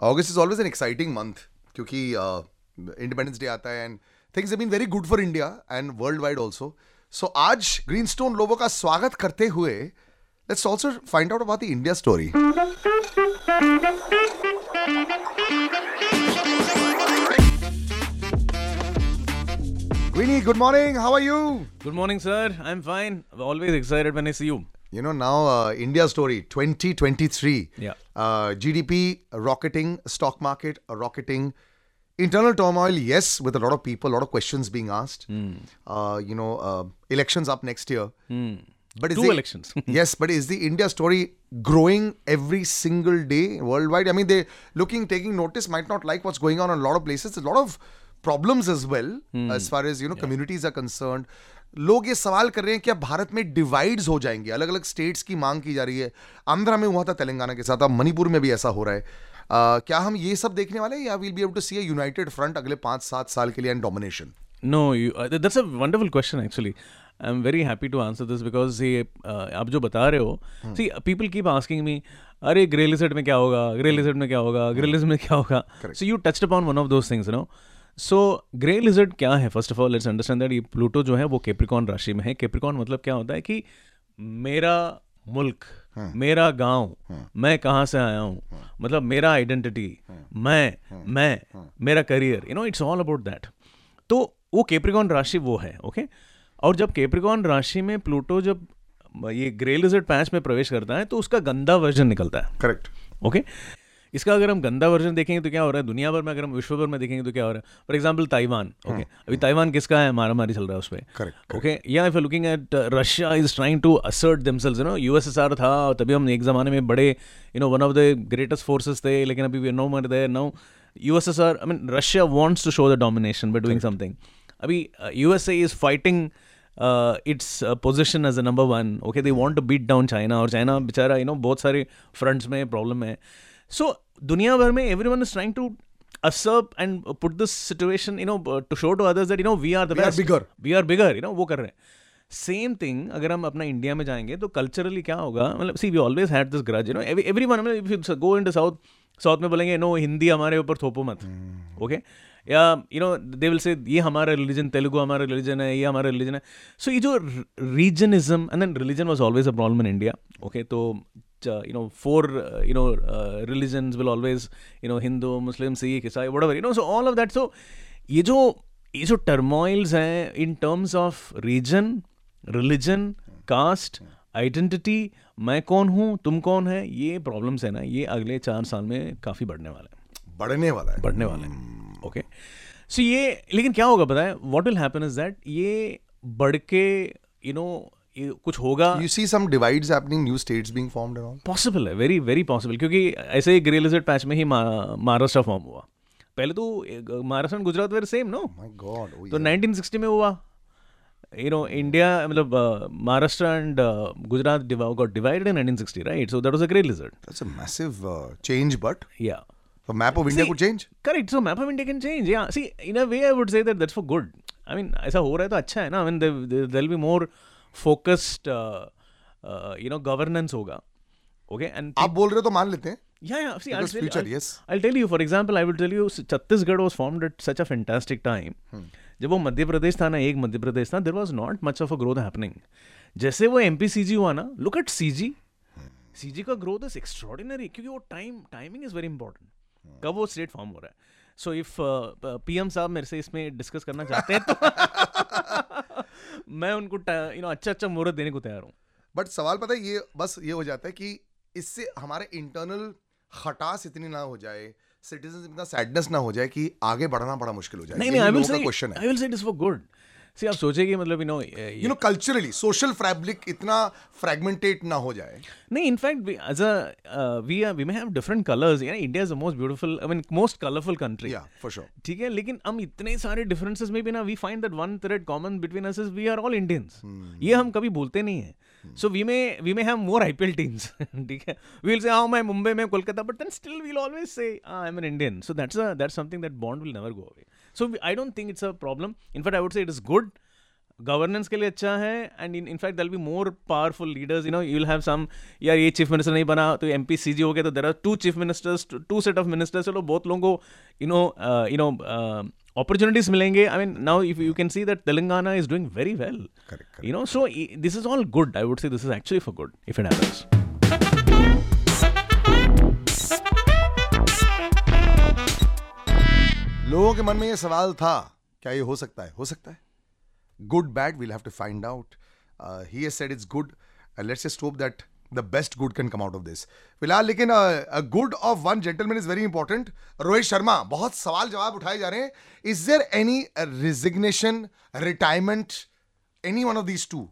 August is always an exciting month क्योंकि independence day आता है and things been very good for India and worldwide also so आज Greenstone लोगों का स्वागत करते हुए let's also find out about the India story Greeny, good morning. How are you? Good morning, sir. I'm fine. Always excited when I see you. You know, now uh, India story 2023. Yeah. Uh, GDP rocketing, stock market rocketing, internal turmoil, yes, with a lot of people, a lot of questions being asked. Uh, you know, uh, elections up next year. But is Two the- elections. yes, but is the India story growing every single day worldwide? I mean, they looking, taking notice, might not like what's going on in a lot of places. A lot of problems as well, as far as you know, communities are concerned. लोग ये सवाल कर रहे हैं कि अब भारत में divides हो जाएँगे अलग अलग स्टेट्स की मांग की जा रही है। आंध्रा में हुआ था तेलंगाना के साथ अब मणिपुर में भी ऐसा हो रहा है। अह, क्या हम ये सब देखने वाले हैं या will be able to see united front अगले पाँच सात साल के लिए and domination uh, th- that's a wonderful question actually. I'm very happy to answer this because ये uh, आप जो बता रहे हो see people keep asking me अरे ग्रे में क्या होगा? ग्रे में क्या होगा? ग्रे में क्या होगा? Correct. so you touched upon one of those things so grey lizard क्या है? First of all let's understand that ये प्लूटो जो है वो कैप्रिकॉन राशि में है। कैप्रिकॉन मतलब क्या होता है कि मेरा मुल्क मेरा गाँव मैं कहाँ से आया हूँ? मतलब मेरा आइडेंटिटी मैं मैं मेरा career you know it's all about that तो वो केप्रिकॉन राशि वो है ओके और जब केप्रिकॉन राशि में प्लूटो जब ये ग्रे लिजर्ड पैच में प्रवेश करता है तो उसका गंदा वर्जन निकलता है। करेक्ट ओके इसका अगर हम गंदा वर्जन देखेंगे तो क्या हो रहा है? दुनिया भर में अगर हम विश्व भर में देखेंगे तो क्या हो रहा है? फॉर एग्ज़ाम्पल ताइवान ओके अभी ताइवान किसका है? मारा मारी चल रहा है उस पर ओके या if looking at Russia is trying to assert themselves you know USSR था तभी हम एक ज़माने में बड़े you know one of the greatest forces थे लेकिन अभी we know more there now USSR I mean Russia wants to show the domination by doing something अभी you USA is fighting its position as a number one okay they want to beat down China और China बेचारा you know बहुत सारे fronts में प्रॉब्लम है. So दुनिया भर में everyone is trying to assert and put uh, to show to others that, you know, we are the We are best. bigger. We are bigger, you know, वो कर रहे हैं। सेम थिंग अगर हम अपना इंडिया में जाएँगे तो कल्चरली क्या होगा? मतलब see we always had this grudge you know everyone if you go into south south में बोलेंगे नो हिंदी हमारे ऊपर थोपो मत. ओके या you know they will say ये हमारा रिलीजन तेलुगु हमारा रिलीजन है ये हमारा रिलीजन है. सो ये जो regionism and then religion was always a problem in India okay तो you know four uh, you know uh, religions will always you know hindu muslim sikh isai whatever you know so all of that. So ये जो ये जो turmoils हैं in terms of region religion caste identity मैं कौन हूँ तुम कौन है ये प्रॉब्लम्स है ना ये अगले चार साल में काफ़ी बढ़ने वाला है। बढ़ने वाला है। बढ़ने वाले हैं। ओके सो ये लेकिन क्या होगा पता है? What will happen is that ये बढ़ के यू नो कुछ होगा। You see some divides happening new states being formed and possible है वेरी वेरी पॉसिबल क्योंकि ऐसे ही ग्रे लिजर्ड पैच में ही महाराष्ट्र फॉर्म हुआ। पहले तो Maharashtra and Gujarat were same no my god तो 1960 में हुआ। यू नो इंडिया मतलब Maharashtra and Gujarat got divided in 1960 right so that was a grey lizard that's a massive change but yeah the map of India could change correct so map of India can change yeah see in a way I would say that that's for good I mean ऐसा हो रहा है तो अच्छा है ना। I mean there will be more uh, you know governance होगा. Okay. And आप बोल रहे हो तो मान लेते हैं yeah, yeah. See, I'll tell, future, I'll, yes. I'll tell you. For example, I will tell you, Chhattisgarh was formed at such a fantastic time. जब वो मध्य प्रदेश था ना एक मध्य प्रदेश था there was not much of a growth happening जैसे वो M P C G हुआ ना look at C G C G का ग्रोथ इज़ एक्स्ट्रॉर्डिनरी क्योंकि वो time timing is very important कब वो स्टेट फॉर्म हो रहा है सो इफ़ पीएम साहब मेरे से इसमें डिस्कस करना चाहते हैं तो मैं उनको यू नो अच्छा अच्छा मुहूर्त देने को तैयार हूँ। बट सवाल पता है ये बस ये हो जाता है कि इससे हमारे इंटरनल खटास इतनी ना हो जाए सिटीजन इतना सैडनेस ना हो जाए कि आगे बढ़ना बड़ा मुश्किल हो जाए। नहीं नहीं I will say question I will say it is for good see आप सोचेंगे मतलब you know you know culturally social fabric इतना फ्रेगमेंटेड ना हो जाए। नहीं in fact as a we we may have different colours यानी India is the most beautiful I mean most colourful country yeah for sure ठीक है लेकिन हम इतने सारे डिफरेंसेस में भी ना we find that one thread common between us is we are all Indians ये हम कभी बोलते नहीं है। So we may we may have more IPL teams ठीक है। वी विल से हाँ मैं मुंबई में Kolkata but then still we will always say I am an Indian so that's that's something that bond will never go away so I don't think it's a problem in fact I would say it is good governance के लिए अच्छा है and in in fact they'll be more powerful leaders you know you will have some यार ये chief minister नहीं बना तो M P C जी हो गया तो there are two chief ministers two set of ministers चलो बहुत लोगों को you know you know opportunities मिलेंगे. I mean now if you can see that Telangana is doing very well Correct, correct. you know so i- this is all good. I would say this good if for good लोगों के मन में ये सवाल था क्या ये हो सकता है हो सकता है good bad we'll have to find out he has said it's good let's just hope that the best good can come out of this फ़िलहाल लेकिन good of one gentleman is very important Rohit Sharma बहुत सवाल जवाब उठाए जा रहे हैं is there any resignation retirement any one of these two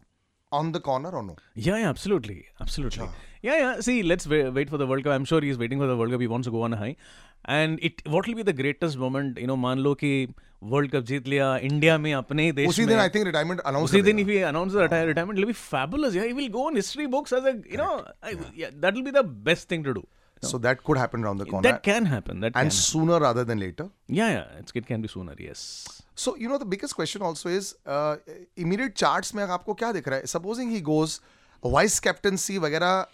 on the corner और no Yeah, yeah, absolutely, absolutely. Yeah, yeah. See, let's wait, wait for the World Cup. I'm sure he's waiting for the World Cup. He wants to go on a high. And it, what will be the greatest moment? You know, मान लो कि World Cup जीत लिया India में अपने ही देश उसी दिन आई थिंक रिटायरमेंट अनाउंस उसी दिन retirement, it'll be fabulous. Yeah, he will go in history books as a you know, I, yeah, that will be the best thing to do. so that could happen around the corner That can happen. That and sooner rather than later Yeah, yeah. It's, it can be sooner. Yes. So you know the biggest question also is uh, immediate charts में आपको क्या दिख रहा है supposing he goes vice captaincy वगैरह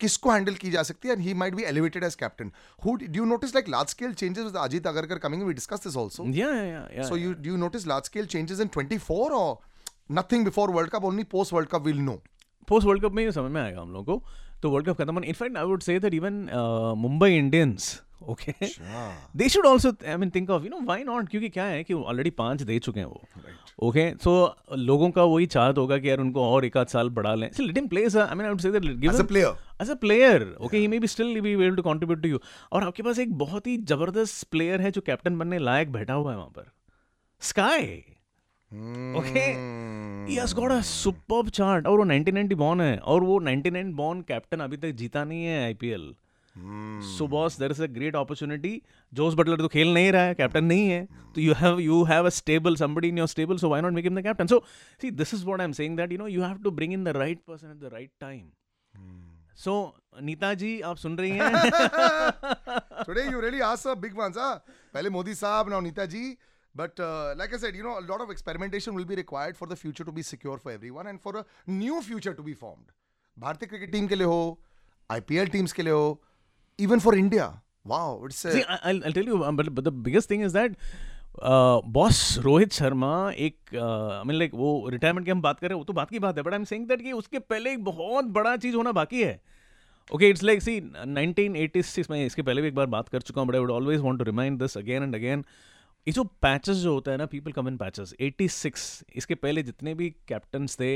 किसको handle की जा सकती है? And he might be elevated as captain who do you notice like large scale changes with Ajit Agarkar coming we discuss this also yeah yeah yeah so you do you notice large scale changes in 24 और nothing before world cup only post world cup will know post world cup में ही समझ में आएगा हम लोगों को। तो वर्ल्ड कप खत्म in fact I would say that even Mumbai Indians okay they should also I mean think of you know why not क्योंकि क्या है कि ऑलरेडी पाँच दे चुके हैं वो। ओके सो लोगों का वही चाहत होगा कि यार उनको और एक आध साल बढ़ा लें। Let him play I mean I would say that give player. As a player okay he may be still be able to contribute to you और आपके पास एक बहुत ही ज़बरदस्त प्लेयर है जो कैप्टन बनने लायक बैठा हुआ है वहाँ पर। Sky okay he has got a superb chart और वो 1990 बॉर्न है और वो 99 बॉर्न कैप्टन अभी तक जीता नहीं है IPL so boss there is a great opportunity Jos Buttler तो खेल नहीं रहा है कैप्टन नहीं है तो you have you have a stable somebody in your stable so why not make him the captain so see this is what I am saying that you know you have to bring in the right person at the right time so Nita ji आप सुन रही हैं Today you really asked some big ones, huh? पहले मोदी साहब, now Neetaji. But uh, like I said, you know, a lot of experimentation will be required for the future to be secure for everyone and for a new future to be formed. भारतीय cricket team के लिए हो, IPL teams के लिए हो, even for India. Wow, it's a, See, I- I'll, I'll tell you, um, but, but the biggest thing is that boss Rohit Sharma एक I mean like वो retirement की हम बात कर हैं वो तो बात की बात है but I am saying that कि उसके पहले एक बहुत बड़ा चीज़ होना बाकी है ओके इट्स लाइक सी 1986 में इसके पहले भी एक बार बात कर चुका हूँ but I would always want to remind this again and again ये जो पैचेस जो होता है ना पीपल कम इन पैचेस 86 इसके पहले जितने भी कैप्टन्स थे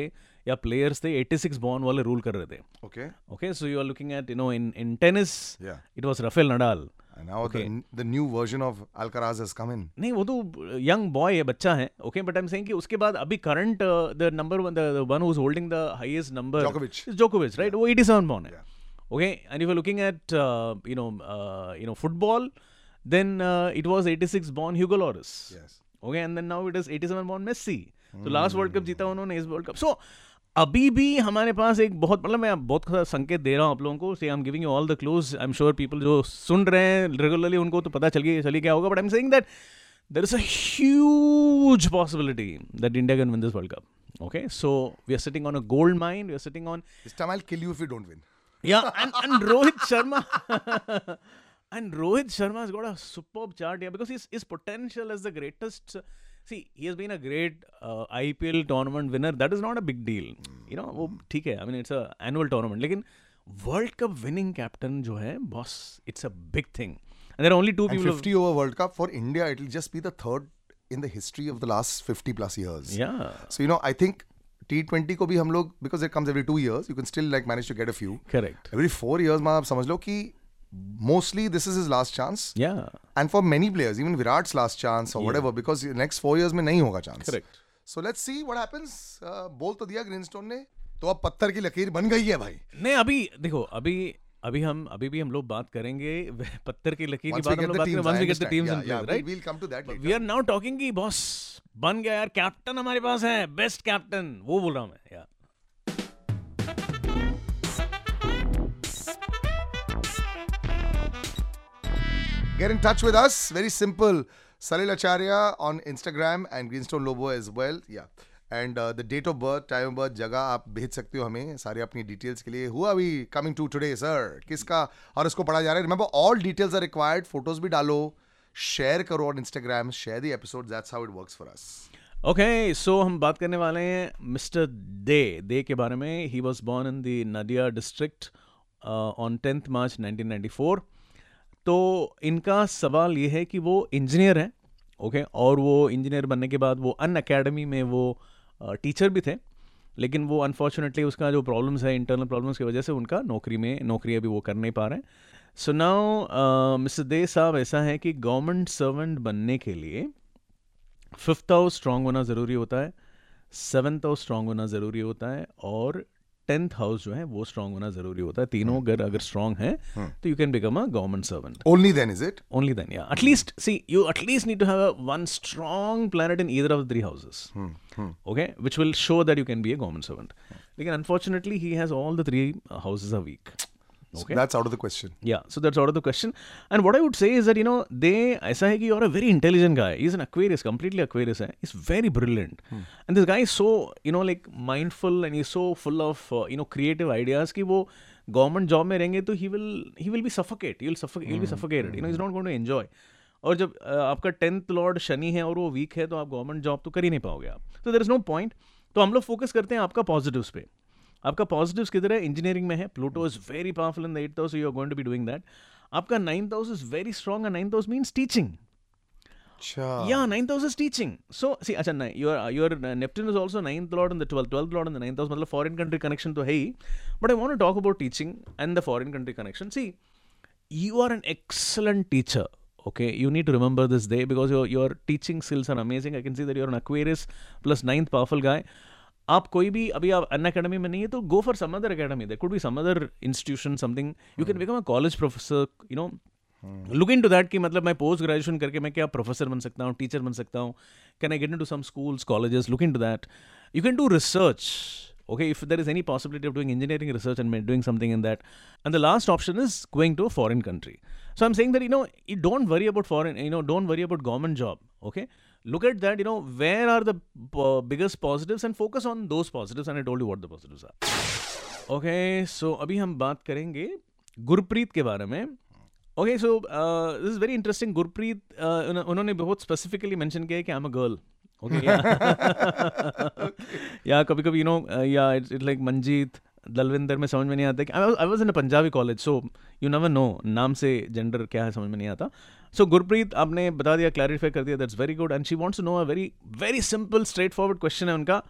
या प्लेयर्स थे 86 बॉर्न वाले रूल कर रहे थे okay. Okay so you are looking at you know in in tennis it was Rafael Nadal And now the, the new version of Alcaraz has come in. नहीं वो तो यंग बॉय है बच्चा है okay but I am saying कि उसके बाद अभी current the number one the one who is holding the highest number. Is जोकोविच राइट वो 87 बॉर्न है. Okay and if you looking at you know you know football then it was 86 born Hugo Lloris Yes. Okay and then now it is 87 born Messi तो last world cup जीता उन्होंने इस world cup so अभी भी हमारे पास एक बहुत मतलब मैं बहुत सारा संकेत दे रहा हूँ आप लोगों को see I am giving you all the clues I am sure people जो सुन रहे हैं रेगुलरली उनको तो पता चल गया चलिए क्या होगा but I am saying that there is a huge possibility that India can win this World Cup. Okay, so we are sitting on a gold mine. We are sitting on This time I'll kill you if you don't win. yeah, and, and Rohit Sharma. and Rohit Sharma has got a superb chart here because his, his potential as the greatest. See, he has been a great uh, IPL tournament winner. That is not a big deal. You know, वो ठीक है. I mean, it's a annual tournament. लेकिन World Cup winning captain जो है, boss, it's a big thing. And there are only two And people. who- 50 over World Cup for India, it'll just be the third in the history of the last 50 plus years. Yeah. So, you know, I think T20 को भी हम लोग because it comes every two years, you can still like manage to get a few. Correct. Every four years में आप समझ लो कि mostly this is his last chance. Yeah. And for many players, even Virat's last chance or yeah. whatever, because the next four years में नहीं होगा chance. Correct. So let's see what happens. Uh, बोल तो दिया Greenstone ने तो अब पत्थर की लकीर बन गई है भाई नहीं अभी देखो अभी अभी हम अभी भी हम लोग बात करेंगे पत्थर की लकीर की बात हम लोग बात करेंगे understand. teams Yeah, in yeah, place we'll- right we'll come to that later. we are now talking कि बॉस बन गया यार कैप्टन हमारे पास है बेस्ट कैप्टन वो बोल रहा हूँ मैं यार Get in touch with us. Very simple. Salil Acharya on Instagram and Greenstone Lobo as well. Yeah. And the date of birth time of birth जगह आप भेज सकते हो हमें सारे अपनी डिटेल्स के लिए। हुआ we coming to today sir किसका और इसको पढ़ा जा रहा है? Remember all details are required photos भी डालो शेयर करो on Instagram share the episode that's how it works for us okay so हम बात करने वाले हैं मिस्टर दे दे के बारे में. He was born in the Nadia district on tenth March 1994 तो इनका सवाल ये है कि वो इंजीनियर हैं, ओके, और वो इंजीनियर बनने के बाद वो अन अकेडमी में वो टीचर भी थे, लेकिन वो अनफॉर्चुनेटली उसका जो प्रॉब्लम्स है इंटरनल प्रॉब्लम्स की वजह से उनका नौकरी में, नौकरी अभी वो कर नहीं पा रहे हैं। सो नाउ मिस्टर दे साहब, ऐसा है कि गवर्नमेंट सर्वेंट बनने के लिए फिफ्थ हाउस स्ट्रांग होना ज़रूरी होता है सेवन्थ हाउस स्ट्रांग होना ज़रूरी होता है, और टेंथ हाउस जो है वो स्ट्रांग होना ज़रूरी होता है। तीनों घर अगर अगर स्ट्रांग है hmm. तो you can become a government servant only then is it only then या at least see you at least need to have one strong planet in either of three houses okay which will show that you can be a government servant लेकिन unfortunately he has all the three houses a weak Okay. So that's out of the question. Yeah, so that's out of the question. And what I would say is that, you know, they, aisa hai ki you're a very intelligent guy. He's an Aquarius, completely Aquarius. Hai. He's very brilliant. Hmm. And this guy is so, you know, like mindful and he's so full of, uh, you know, creative ideas कि वो government job में रहेंगे तो he will he will be suffocate he will be suffocated you know is not going to enjoy और जब uh, आपका tenth lord Shani है और वो वीक है तो आप गवर्नमेंट जॉब तो कर ही नहीं पाओगे आप तो देर इज़ नो पॉइंट तो हम लोग फोकस करते हैं आपका पॉजिटिव्स पे आपका पॉजिटिव्स किधर है इंजीनियरिंग में है Pluto is very powerful in the eight house you are going to be doing that आपका ninth house is very strong and ninth house means teaching Yeah, ninth house is teaching. So see, अच्छा नहीं, your your uh, Neptune is also ninth lord in the twelfth, twelfth lord in the ninth house. मतलब foreign country connection तो है ही. But I want to talk about teaching and the foreign country connection. See, you are an excellent teacher. Okay, you need to remember this day because your your teaching skills are amazing. I can see that you're an Aquarius plus ninth powerful guy. आप कोई भी अभी आप अन academy में नहीं है तो go for some other academy there could be some other institution something you can become a college professor you know look into that कि मतलब मैं पोस्ट ग्रेजुएशन करके मैं क्या प्रोफेसर बन सकता हूँ टीचर बन सकता हूँ. Can I get into some schools college look into that you can do research okay if there is any possibility of doing engineering research and may doing something in that and the last option is going to a foreign country so am saying that you know you don't worry about foreign you know don't worry about government job okay look at that, you know, where are the uh, biggest positives and focus on those positives. And I told you what the positives are. Okay, so अभी हम बात करेंगे गुरप्रीत के बारे में। Okay so this is very interesting Gurpreet उन्होंने बहुत specifically mention किया है कि I am a girl okay या कभी कभी यू नो या इट्स लाइक मंजीत दलविंदर में समझ में नहीं आता कि I was in a Punjabi college so you never know नाम से जेंडर क्या है समझ में नहीं आता। सो गुरप्रीत आपने बता दिया क्लैरिफाई कर दिया that's very good and she wants to know a very very simple straightforward question है उनका.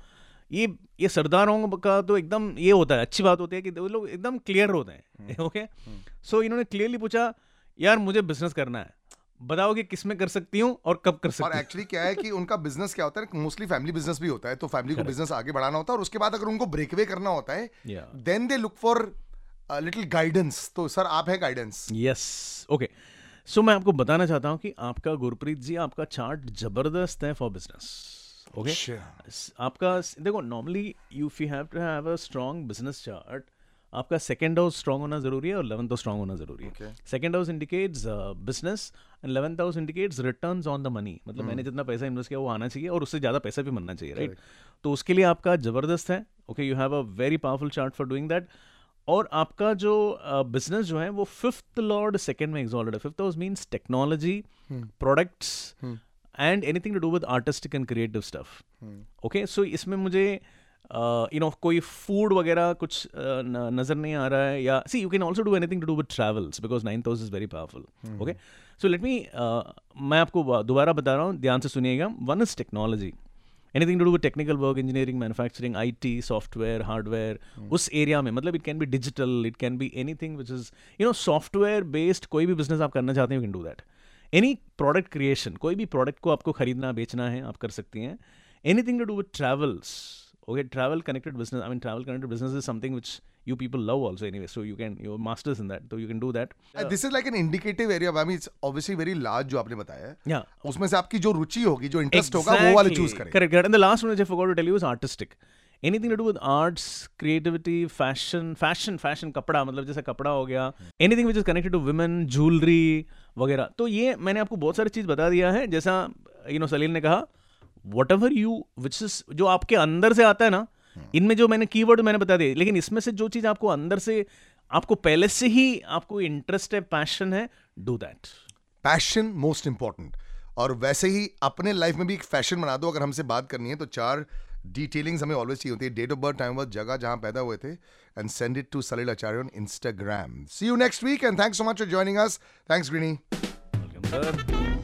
ये ये सरदारों का तो एकदम ये होता है अच्छी बात होती है कि वो लोग एकदम क्लियर होते हैं ओके हम्म, सो हम्म। इन्होंने क्लियरली पूछा यार मुझे बिज़नेस करना है। बताओ कि किसमें कर सकती हूँ और कब कर सकती और एक्चुअली क्या है कि उनका बिज़नेस क्या होता है मोस्टली फैमिली बिज़नेस भी होता है तो फैमिली को बिज़नेस आगे बढ़ाना होता है और उसके बाद अगर उनको ब्रेकवे करना होता है then they look for little guidance तो सर आप है गाइडेंस यस ओके सो मैं आपको बताना चाहता हूँ कि आपका गुरप्रीत जी आपका चार्ट ज़बरदस्त है फॉर बिज़नेस ओके आपका देखो normally you you have to have a strong business chart आपका सेकेंड हाउस स्ट्रॉन्ग होना ज़रूरी है और लेवंथ हाउस स्ट्रॉन्ग होना ज़रूरी है। Second house indicates business and eleventh house indicates return on the money मतलब hmm. मैंने जितना पैसा इन्वेस्ट किया वो आना चाहिए और उससे ज़्यादा पैसा भी बनना चाहिए राइट तो उसके लिए आपका ज़बरदस्त है okay you have a very powerful chart for doing that और आपका जो बिज़नेस uh, जो है वो फिफ्थ लॉर्ड सेकेंड में एग्जॉल्टेड है। Fifth house means technology products and anything to do with artistic and creative stuff okay so इसमें मुझे यू नो कोई फ़ूड वगैरह कुछ नज़र नहीं आ रहा है या see you can also do anything to do with travels because ninth house is very powerful okay so let me मैं आपको दोबारा बता रहा हूँ ध्यान से सुनिएगा। One is technology anything to do technical work engineering manufacturing I T software hardware उस एरिया में मतलब it can be digital it can be anything which is you know software based कोई भी बिज़नेस आप करना चाहते हैं you can do that any product creation कोई भी प्रोडक्ट को आपको खरीदना बेचना है आप कर सकती हैं. Anything to do with travels okay travel connected business i mean travel connected business is something which you people love also anyway so you can you're masters in that so you can do that uh, this is like an indicative area i mean it's obviously very large जो आपने बताया yeah उसमें से आपकी जो रुचि होगी जो interest exactly. होगा वो वाले चूज़ करें correct correct and the last one which I forgot to tell you is artistic anything to do with arts creativity fashion fashion fashion कपड़ा मतलब जैसे कपड़ा हो गया anything which is connected to women jewelry वगैरह तो ये मैंने आपको बहुत सारी चीज़ बता दिया है जैसा यू नो सलील ने कहा whatever you which is जो आपके अंदर से आता है ना इनमें जो मैंने कीवर्ड मैंने बता दिए लेकिन इसमें से जो चीज़ आपको अंदर से आपको पहले से ही आपको इंटरेस्ट है पैशन है do that passion most important और वैसे ही अपने लाइफ में भी एक फ़ैशन बना दो अगर हमसे बात करनी है तो चार डिटेलिंग्स हमें ऑलवेज चाहिए होती है। Date of birth time birth जगह जहाँ पैदा हुए थे and send it to Salil Acharya on Instagram see you next week and thanks so much for joining us thanks greeny welcome sir